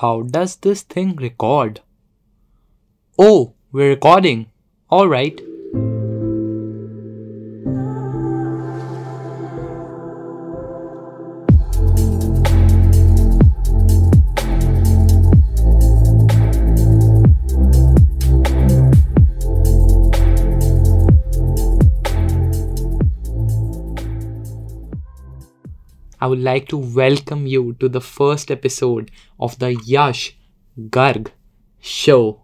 How does this thing record? Oh, we're recording. Alright. I would like to welcome you to the first episode of the Yash Garg Show,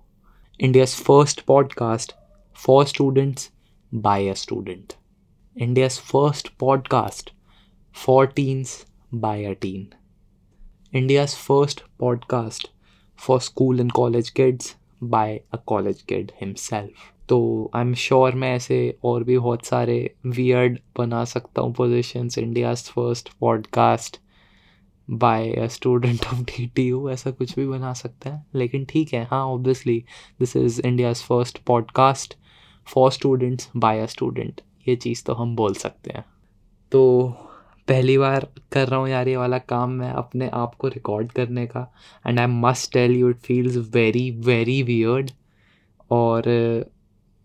India's first podcast for students by a student. India's first podcast for teens by a teen. India's first podcast for school and college kids by a college kid himself. तो I am sure मैं ऐसे और भी बहुत सारे weird बना सकता हूँ positions India's first podcast by student of D T U ऐसा कुछ भी बना सकते हैं। लेकिन ठीक है हाँ obviously this is India's first podcast for students by a student ये चीज़ तो हम बोल सकते हैं। तो पहली बार कर रहा हूँ यार ये वाला काम मैं अपने आप को रिकॉर्ड करने का। And I must tell you it feels very very weird और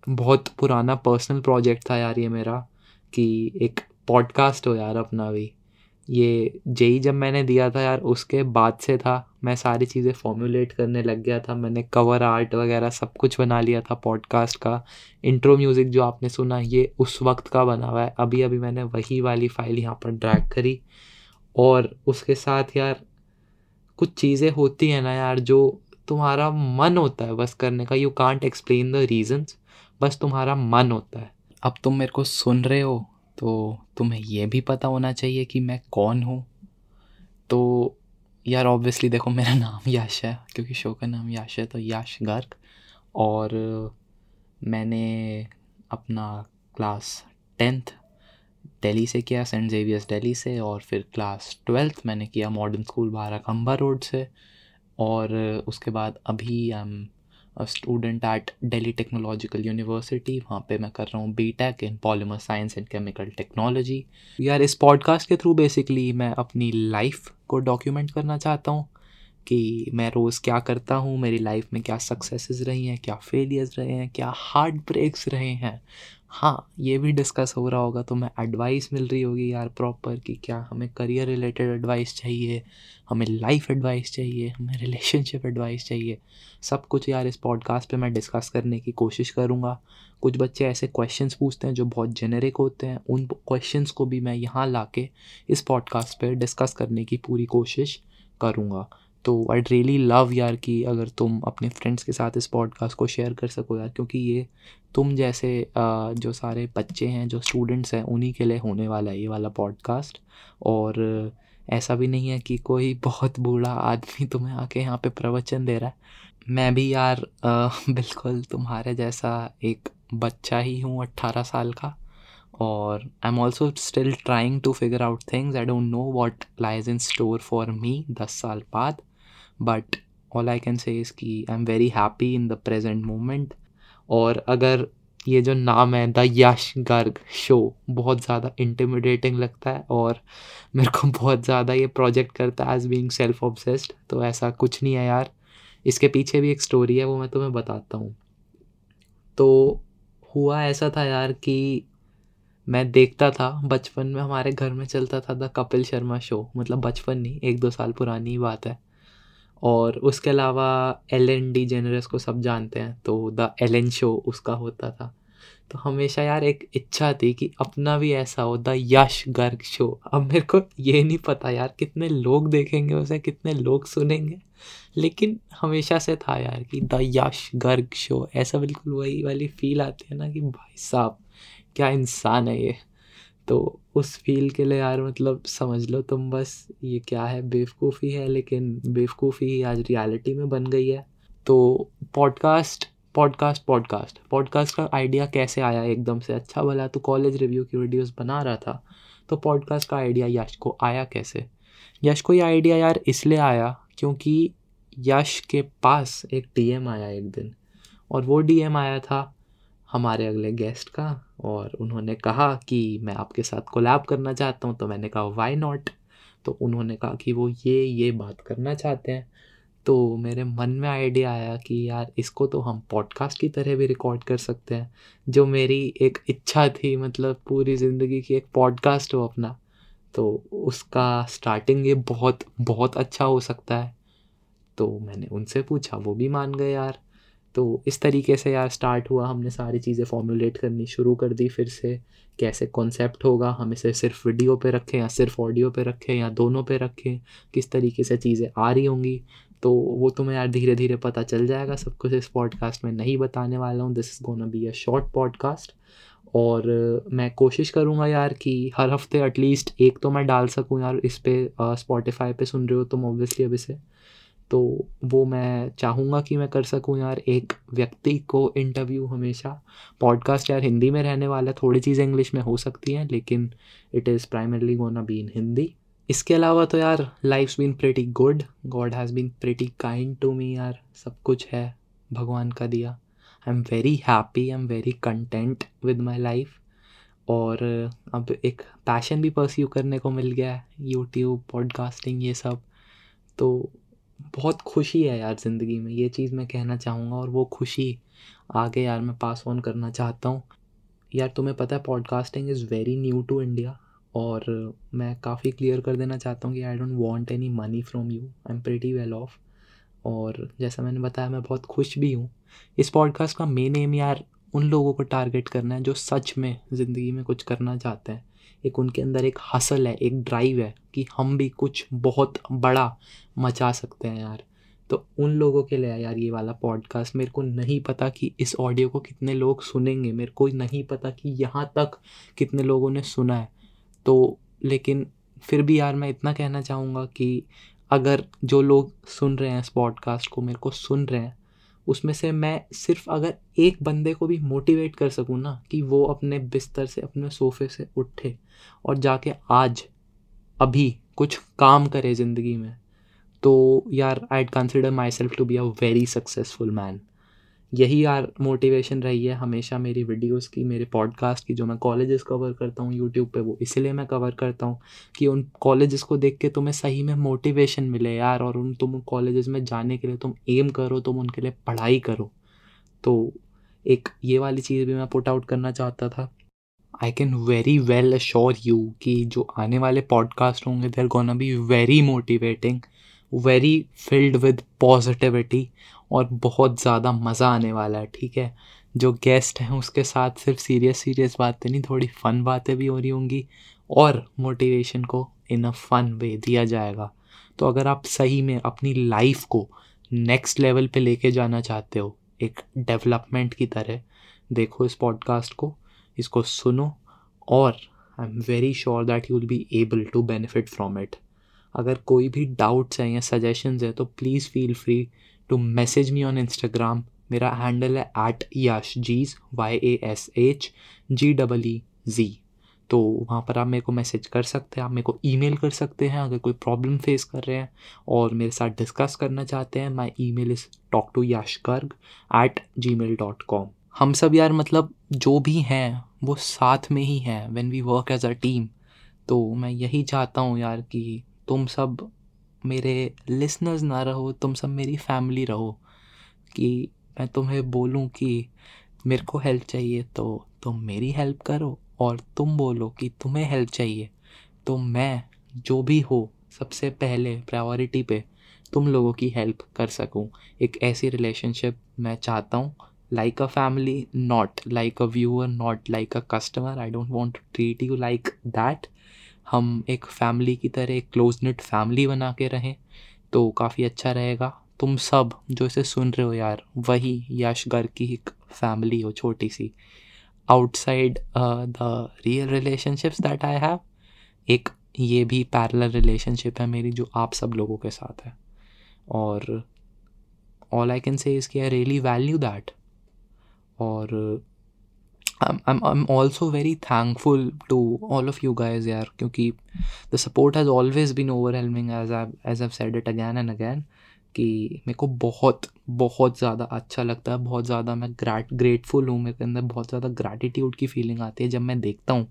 बहुत पुराना पर्सनल प्रोजेक्ट था यार ये मेरा, कि एक पॉडकास्ट हो यार अपना भी। ये जेई जब मैंने दिया था यार, उसके बाद से था, मैं सारी चीज़ें फॉर्मुलेट करने लग गया था। मैंने कवर आर्ट वगैरह सब कुछ बना लिया था पॉडकास्ट का। इंट्रो म्यूज़िक जो आपने सुना, ये उस वक्त का बना हुआ है। अभी अभी मैंने वही वाली फ़ाइल यहाँ पर ड्रैग करी। और उसके साथ यार, कुछ चीज़ें होती हैं ना यार, जो तुम्हारा मन होता है बस करने का। You can't explain the reasons बस तुम्हारा मन होता है। अब तुम मेरे को सुन रहे हो तो तुम्हें यह भी पता होना चाहिए कि मैं कौन हूँ। तो यार ऑब्वियसली देखो, मेरा नाम यश है, क्योंकि शो का नाम यश है तो यश गर्ग। और मैंने अपना क्लास टेंथ दिल्ली से किया सेंट जेवियर्स दिल्ली से, और फिर क्लास ट्वेल्थ मैंने किया मॉडर्न स्कूल बारह खम्बा रोड से। और उसके बाद अभी I am student at Delhi technological university वहाँ पे मैं कर रहा हूँ B tech in polymer science and chemical technology यार, इस पॉडकास्ट के थ्रू बेसिकली मैं अपनी लाइफ को डॉक्यूमेंट करना चाहता हूँ कि मैं रोज़ क्या करता हूँ, मेरी लाइफ में क्या सक्सेसेस रही हैं, क्या फेलियर्स रहे हैं, क्या हार्ड ब्रेक्स रहे हैं। हाँ ये भी डिस्कस हो रहा होगा तो मैं एडवाइस मिल रही होगी यार प्रॉपर कि क्या हमें करियर रिलेटेड एडवाइस चाहिए, हमें लाइफ एडवाइस चाहिए, हमें रिलेशनशिप एडवाइस चाहिए। सब कुछ यार इस पॉडकास्ट पे मैं डिस्कस करने की कोशिश करूँगा। कुछ बच्चे ऐसे क्वेश्चंस पूछते हैं जो बहुत जेनेरिक होते हैं, उन क्वेश्चंस को भी मैं यहाँ ला के इस पॉडकास्ट पर डिस्कस करने की पूरी कोशिश करूँगा। तो आई रियली लव यार कि अगर तुम अपने फ्रेंड्स के साथ इस पॉडकास्ट को शेयर कर सको यार, क्योंकि ये तुम जैसे जो सारे बच्चे हैं, जो स्टूडेंट्स हैं, उन्हीं के लिए होने वाला है ये वाला पॉडकास्ट और ऐसा भी नहीं है कि कोई बहुत बूढ़ा आदमी तुम्हें आके यहाँ पे प्रवचन दे रहा है। मैं भी यार बिल्कुल तुम्हारे जैसा एक बच्चा ही हूँ अट्ठारह साल का। और I am also still trying to figure out things I don't know what lies in store for me दस साल बाद। But all I can say is कि I am very happy in the present moment और अगर ये जो नाम है द यश गर्ग शो बहुत ज़्यादा इंटिमिडेटिंग लगता है और मेरे को बहुत ज़्यादा ये प्रोजेक्ट करता है एज बीइंग सेल्फ ऑब्सेस्ड तो ऐसा कुछ नहीं है यार। इसके पीछे भी एक स्टोरी है, वो मैं तुम्हें बताता हूँ। तो हुआ ऐसा था यार कि मैं देखता था, बचपन में हमारे घर में चलता था द कपिल शर्मा शो मतलब बचपन नहीं, एक दो साल पुरानी बात है। और उसके अलावा एल एन डी जेनरस को सब जानते हैं तो द एल एन शो उसका होता था। तो हमेशा यार एक इच्छा थी कि अपना भी ऐसा हो द यश गर्ग शो अब मेरे को ये नहीं पता यार कितने लोग देखेंगे उसे, कितने लोग सुनेंगे। लेकिन हमेशा से था यार कि द यश गर्ग शो ऐसा बिल्कुल वही वाली फील आती है ना कि भाई साहब, क्या इंसान है ये। तो उस फील के लिए यार मतलब समझ लो तुम बस ये क्या है, बेवकूफ़ी है, लेकिन बेवकूफ़ी आज रियलिटी में बन गई है। तो पॉडकास्ट पॉडकास्ट पॉडकास्ट पॉडकास्ट का आइडिया कैसे आया एकदम से? अच्छा भला तो कॉलेज रिव्यू की वीडियोस बना रहा था तो पॉडकास्ट का आइडिया यश को आया कैसे? यश को ये आइडिया यार इसलिए आया क्योंकि यश के पास एक डीएम आया एक दिन, और वो डीएम आया था हमारे अगले गेस्ट का और उन्होंने कहा कि मैं आपके साथ कोलैब करना चाहता हूँ तो मैंने कहा वाई नॉट तो उन्होंने कहा कि वो ये ये बात करना चाहते हैं। तो मेरे मन में आइडिया आया कि यार, इसको तो हम पॉडकास्ट की तरह भी रिकॉर्ड कर सकते हैं, जो मेरी एक इच्छा थी मतलब पूरी ज़िंदगी की एक पॉडकास्ट हो अपना। तो उसका स्टार्टिंग ये बहुत बहुत अच्छा हो सकता है। तो मैंने उनसे पूछा, वो भी मान गए यार। तो इस तरीके से यार स्टार्ट हुआ। हमने सारी चीज़ें फॉर्मुलेट करनी शुरू कर दी फिर से। कैसे कॉन्सेप्ट होगा, हम इसे सिर्फ़ वीडियो पे रखें या सिर्फ़ ऑडियो पे रखें या दोनों पे रखें? किस तरीके से चीज़ें आ रही होंगी? तो वो तुम्हें यार धीरे धीरे पता चल जाएगा। सब कुछ इस पॉडकास्ट में नहीं बताने वाला हूँ। This is gonna be a short podcast और मैं कोशिश करूँगा यार कि हर हफ़्ते एटलीस्ट एक तो मैं डाल सकूँ यार। इस पर स्पॉटिफाई पे सुन रहे हो तुम ऑब्वियसली अभी से तो वो मैं चाहूँगा कि मैं कर सकूँ यार। एक व्यक्ति को इंटरव्यू हमेशा। पॉडकास्ट यार हिंदी में रहने वाला, थोड़ी चीज़ें इंग्लिश में हो सकती हैं, लेकिन it is primarily gonna be in Hindi. इसके अलावा तो यार life been pretty good God has been pretty kind to me यार। सब कुछ है भगवान का दिया। I am very happy I am very content with my life और अब एक पैशन भी परस्यू करने को मिल गया है। यूट्यूब पॉडकास्टिंग ये सब। तो बहुत खुशी है यार ज़िंदगी में। ये चीज़ मैं कहना चाहूँगा और वो खुशी आगे यार मैं पास ऑन करना चाहता हूँ। यार तुम्हें पता है podcasting is very new to India और मैं काफ़ी क्लियर कर देना चाहता हूँ कि I don't want any money from you I am pretty well off और जैसा मैंने बताया, मैं बहुत खुश भी हूँ। इस पॉडकास्ट का मेन एम यार उन लोगों को टारगेट करना है जो सच में ज़िंदगी में कुछ करना चाहते हैं। एक उनके अंदर एक हसल है, एक ड्राइव है कि हम भी कुछ बहुत बड़ा मचा सकते हैं यार। तो उन लोगों के लिए यार ये वाला पॉडकास्ट मेरे को नहीं पता कि इस ऑडियो को कितने लोग सुनेंगे, मेरे को नहीं पता कि यहाँ तक कितने लोगों ने सुना है। तो लेकिन फिर भी यार मैं इतना कहना चाहूँगा कि अगर जो लोग सुन रहे हैं इस पॉडकास्ट को, मेरे को सुन रहे हैं उसमें से मैं सिर्फ़ अगर एक बंदे को भी मोटिवेट कर सकूँ ना, कि वो अपने बिस्तर से, अपने सोफे से उठे और जाके आज, अभी कुछ काम करे ज़िंदगी में तो यार I consider myself to be a very successful man यही यार मोटिवेशन रही है हमेशा मेरी वीडियोस की, मेरे पॉडकास्ट की, जो मैं कॉलेजेस कवर करता हूँ यूट्यूब पे वो। इसलिए मैं कवर करता हूँ कि उन कॉलेजेस को देख के तुम्हें सही में मोटिवेशन मिले यार और उन, तुम कॉलेजेस में जाने के लिए तुम एम करो, तुम उनके लिए पढ़ाई करो। तो एक ये वाली चीज़ भी मैं पुट आउट करना चाहता था। I can very well assure you कि जो आने वाले पॉडकास्ट होंगे there gonna be very motivating very filled with positivity और बहुत ज़्यादा मज़ा आने वाला है, ठीक है? जो गेस्ट हैं उसके साथ सिर्फ़ सीरियस सीरियस बातें नहीं, थोड़ी फ़न बातें भी हो रही होंगी और मोटिवेशन को इन अ फन वे दिया जाएगा। तो अगर आप सही में अपनी लाइफ को नेक्स्ट लेवल पे लेके जाना चाहते हो, एक डेवलपमेंट की तरह, देखो इस पॉडकास्ट को, इसको सुनो और I am very sure that you will be able to benefit from it अगर कोई भी डाउट्स हैं या सजेशंस है तो please feel free to message me on Instagram मेरा हैंडल है at Yash जीज Y A S H G double E G तो वहाँ पर आप मेरे को मैसेज कर सकते हैं, आप मेरे को ईमेल कर सकते हैं अगर कोई प्रॉब्लम फेस कर रहे हैं और मेरे साथ डिस्कस करना चाहते हैं my email is talk to Yash Garg at Gmail dot com हम सब यार मतलब जो भी हैं, वो साथ में ही हैं when we work as a team तो मैं यही चाहता हूँ यार कि तुम सब मेरे लिसनर्स ना रहो, तुम सब मेरी फैमिली रहो, कि मैं तुम्हें बोलूँ कि मेरे को हेल्प चाहिए तो तुम मेरी हेल्प करो और तुम बोलो कि तुम्हें हेल्प चाहिए। तो मैं जो भी हो, सबसे पहले प्रायोरिटी पे तुम लोगों की हेल्प कर सकूँ। एक ऐसी रिलेशनशिप मैं चाहता हूँ like a family not like a viewer not like a customer I don't want to treat you like that हम एक फैमिली की तरह एक क्लोज नेट फैमिली बना के रहें तो काफ़ी अच्छा रहेगा। तुम सब जो इसे सुन रहे हो यार, वही यश घर की एक फैमिली हो छोटी सी outside the real relationships that I have एक ये भी पैरल रिलेशनशिप है मेरी जो आप सब लोगों के साथ है। और ऑल आई कैन से इसकी आई रियली वैल्यू दैट और I'm, I'm also very thankful to all of you guys यार क्योंकि support has always been overwhelming as I've as I've said it again and again कि मेरे को बहुत बहुत ज़्यादा अच्छा लगता है बहुत ज़्यादा मैं ग्रैट ग्रेटफुल हूँ मेरे अंदर बहुत ज़्यादा ग्रैटिट्यूड की फीलिंग आती है जब मैं देखता हूँ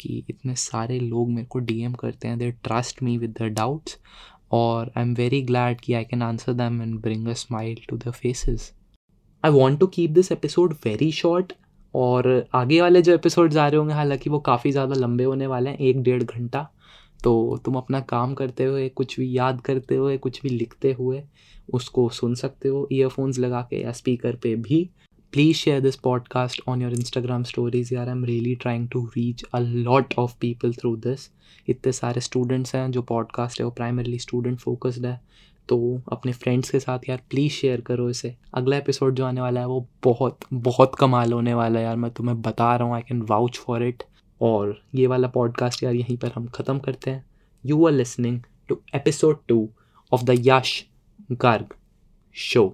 कि इतने सारे लोग मेरे को डीएम करते हैं they trust me with the doubts और आई एम वेरी ग्लैड कि I can answer them and bring a smile to the faces I want to keep this episode very short और आगे वाले जो एपिसोड्स आ रहे होंगे, हालाँकि वो काफ़ी ज़्यादा लंबे होने वाले हैं, एक डेढ़ घंटा। तो तुम अपना काम करते हुए, कुछ भी याद करते हुए, कुछ भी लिखते हुए उसको सुन सकते हो ईयरफोन्स लगा के या स्पीकर पे भी। Please share this podcast on your Instagram stories यार I am really trying to reach a lot of people through this इतने सारे स्टूडेंट्स हैं जो पॉडकास्ट है, वो प्राइमरली स्टूडेंट फोकस्ड है। तो अपने फ्रेंड्स के साथ यार प्लीज़ शेयर करो इसे। अगला एपिसोड जो आने वाला है वो बहुत बहुत कमाल होने वाला है यार, मैं तुम्हें बता रहा हूँ I can vouch for it और ये वाला पॉडकास्ट यार यहीं पर हम ख़त्म करते हैं। You are listening to episode two of the Yash Garg show